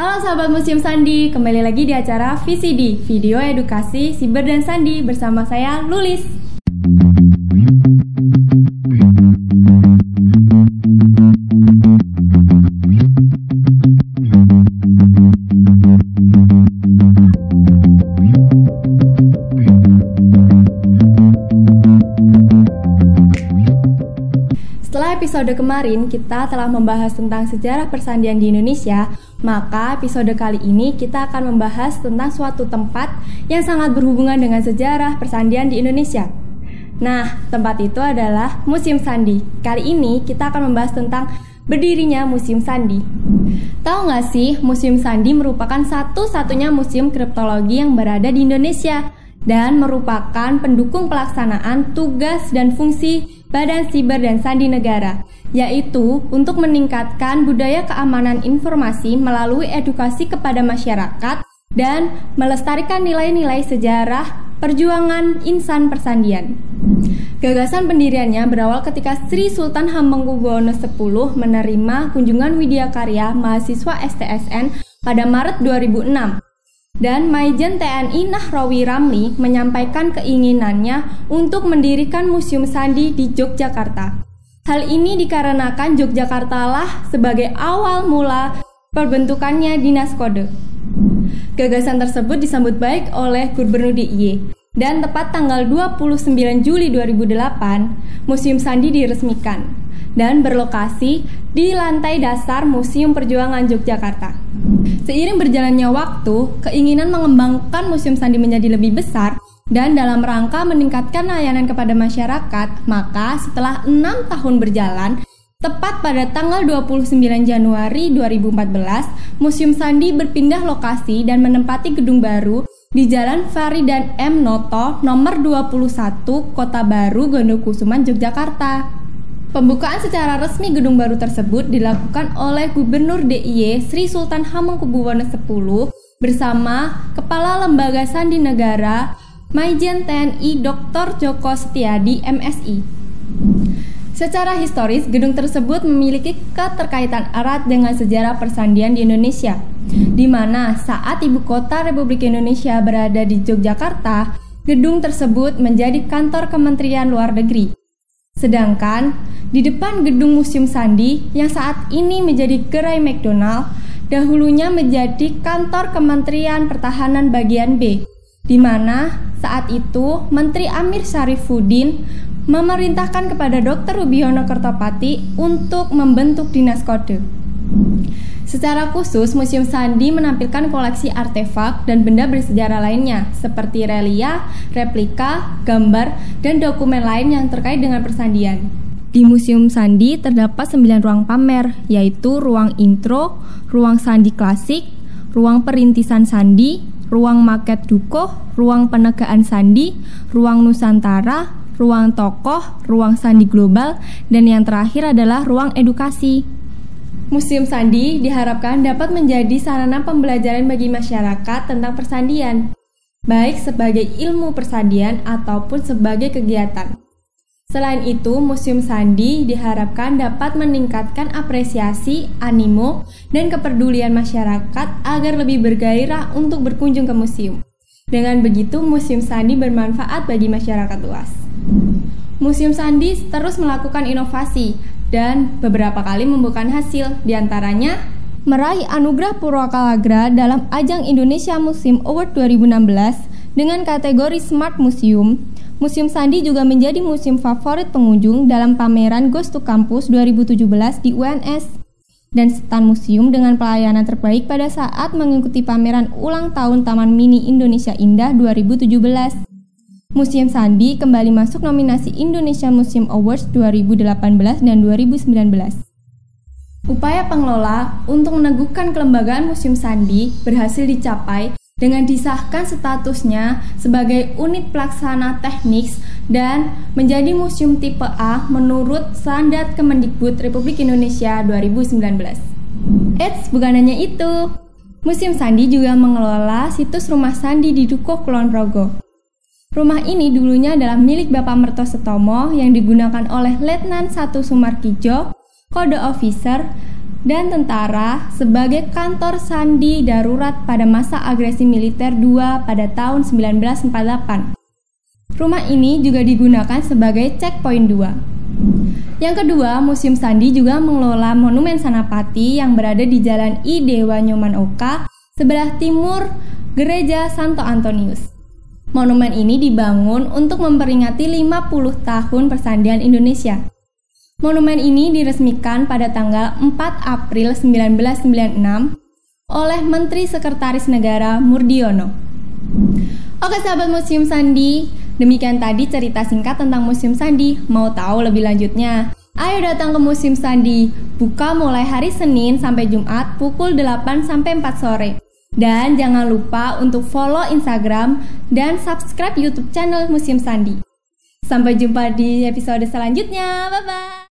Halo sahabat Museum Sandi, kembali lagi di acara VCD, Video Edukasi Siber dan Sandi bersama saya Lulis. Setelah episode kemarin kita telah membahas tentang sejarah persandian di Indonesia, maka episode kali ini kita akan membahas tentang suatu tempat yang sangat berhubungan dengan sejarah persandian di Indonesia. Nah, tempat itu adalah Museum Sandi. Kali ini kita akan membahas tentang berdirinya Museum Sandi. Tahu nggak sih, Museum Sandi merupakan satu-satunya museum kriptologi yang berada di Indonesia dan merupakan pendukung pelaksanaan tugas dan fungsi Badan Siber dan Sandi Negara, yaitu untuk meningkatkan budaya keamanan informasi melalui edukasi kepada masyarakat dan melestarikan nilai-nilai sejarah perjuangan insan persandian. Gagasan pendiriannya berawal ketika Sri Sultan Hamengkubuwono X menerima kunjungan Widya Karya mahasiswa STSN pada Maret 2006 dan Maijen TNI Nahrawi Ramli menyampaikan keinginannya untuk mendirikan Museum Sandi di Yogyakarta. Hal ini dikarenakan Yogyakarta lah sebagai awal mula perbentukannya Dinas Kode. Gagasan tersebut disambut baik oleh Gubernur DIY dan tepat tanggal 29 Juli 2008, Museum Sandi diresmikan dan berlokasi di lantai dasar Museum Perjuangan Yogyakarta. Seiring berjalannya waktu, keinginan mengembangkan Museum Sandi menjadi lebih besar dan dalam rangka meningkatkan layanan kepada masyarakat, maka setelah enam tahun berjalan, tepat pada tanggal 29 Januari 2014, Museum Sandi berpindah lokasi dan menempati gedung baru di Jalan Faridan M. Noto nomor 21 Kota Baru Gondokusuman Yogyakarta. Pembukaan secara resmi gedung baru tersebut dilakukan oleh Gubernur DIY Sri Sultan Hamengkubuwono X bersama Kepala Lembaga Sandi Negara Maijen TNI Dr. Joko Setiadi MSI. Secara historis, gedung tersebut memiliki keterkaitan erat dengan sejarah persandian di Indonesia, di mana saat ibu kota Republik Indonesia berada di Yogyakarta, gedung tersebut menjadi kantor Kementerian Luar Negeri. Sedangkan di depan gedung Museum Sandi yang saat ini menjadi gerai McDonald, dahulunya menjadi kantor Kementerian Pertahanan bagian B, di mana saat itu Menteri Amir Syarifuddin memerintahkan kepada Dr. Rubiono Kertopati untuk membentuk dinas kode. Secara khusus, Museum Sandi menampilkan koleksi artefak dan benda bersejarah lainnya, seperti relia, replika, gambar, dan dokumen lain yang terkait dengan persandian. Di Museum Sandi terdapat 9 ruang pamer, yaitu ruang intro, ruang sandi klasik, ruang perintisan sandi, ruang maket dukoh, ruang penegaan sandi, ruang nusantara, ruang tokoh, ruang sandi global, dan yang terakhir adalah ruang edukasi. Museum Sandi diharapkan dapat menjadi sarana pembelajaran bagi masyarakat tentang persandian, baik sebagai ilmu persandian ataupun sebagai kegiatan. Selain itu, Museum Sandi diharapkan dapat meningkatkan apresiasi, animo, dan kepedulian masyarakat agar lebih bergairah untuk berkunjung ke museum. Dengan begitu, Museum Sandi bermanfaat bagi masyarakat luas. Museum Sandi terus melakukan inovasi dan beberapa kali membuahkan hasil, di antaranya meraih anugerah Purwakalagra dalam ajang Indonesia Museum Award 2016 dengan kategori Smart Museum. Museum Sandi juga menjadi museum favorit pengunjung dalam pameran Ghost to Campus 2017 di UNS dan stand museum dengan pelayanan terbaik pada saat mengikuti pameran ulang tahun Taman Mini Indonesia Indah 2017. Museum Sandi kembali masuk nominasi Indonesia Museum Awards 2018 dan 2019. Upaya pengelola untuk meneguhkan kelembagaan Museum Sandi berhasil dicapai dengan disahkan statusnya sebagai unit pelaksana teknik dan menjadi museum tipe A menurut standar Kemendikbud Republik Indonesia 2019. Eits, bukan hanya itu. Museum Sandi juga mengelola situs rumah Sandi di Dukuh Kulon Progo Rumah ini dulunya adalah milik Bapak Merto Setomo yang digunakan oleh Letnan 1 Sumarkijo, kode officer dan tentara sebagai kantor sandi darurat pada masa agresi militer II pada tahun 1948. Rumah ini juga digunakan sebagai checkpoint 2. Yang kedua, Museum Sandi juga mengelola Monumen Sanapati yang berada di Jalan I Dewa Nyoman Oka sebelah timur Gereja Santo Antonius. Monumen ini dibangun untuk memperingati 50 tahun persandian Indonesia. Monumen ini diresmikan pada tanggal 4 April 1996 oleh Menteri Sekretaris Negara Murdiono. Oke sahabat Museum Sandi, demikian tadi cerita singkat tentang Museum Sandi. Mau tahu lebih lanjutnya? Ayo datang ke Museum Sandi, buka mulai hari Senin sampai Jumat pukul 8 sampai 4 sore. Dan jangan lupa untuk follow Instagram dan subscribe YouTube channel Museum Sandi. Sampai jumpa di episode selanjutnya. Bye bye.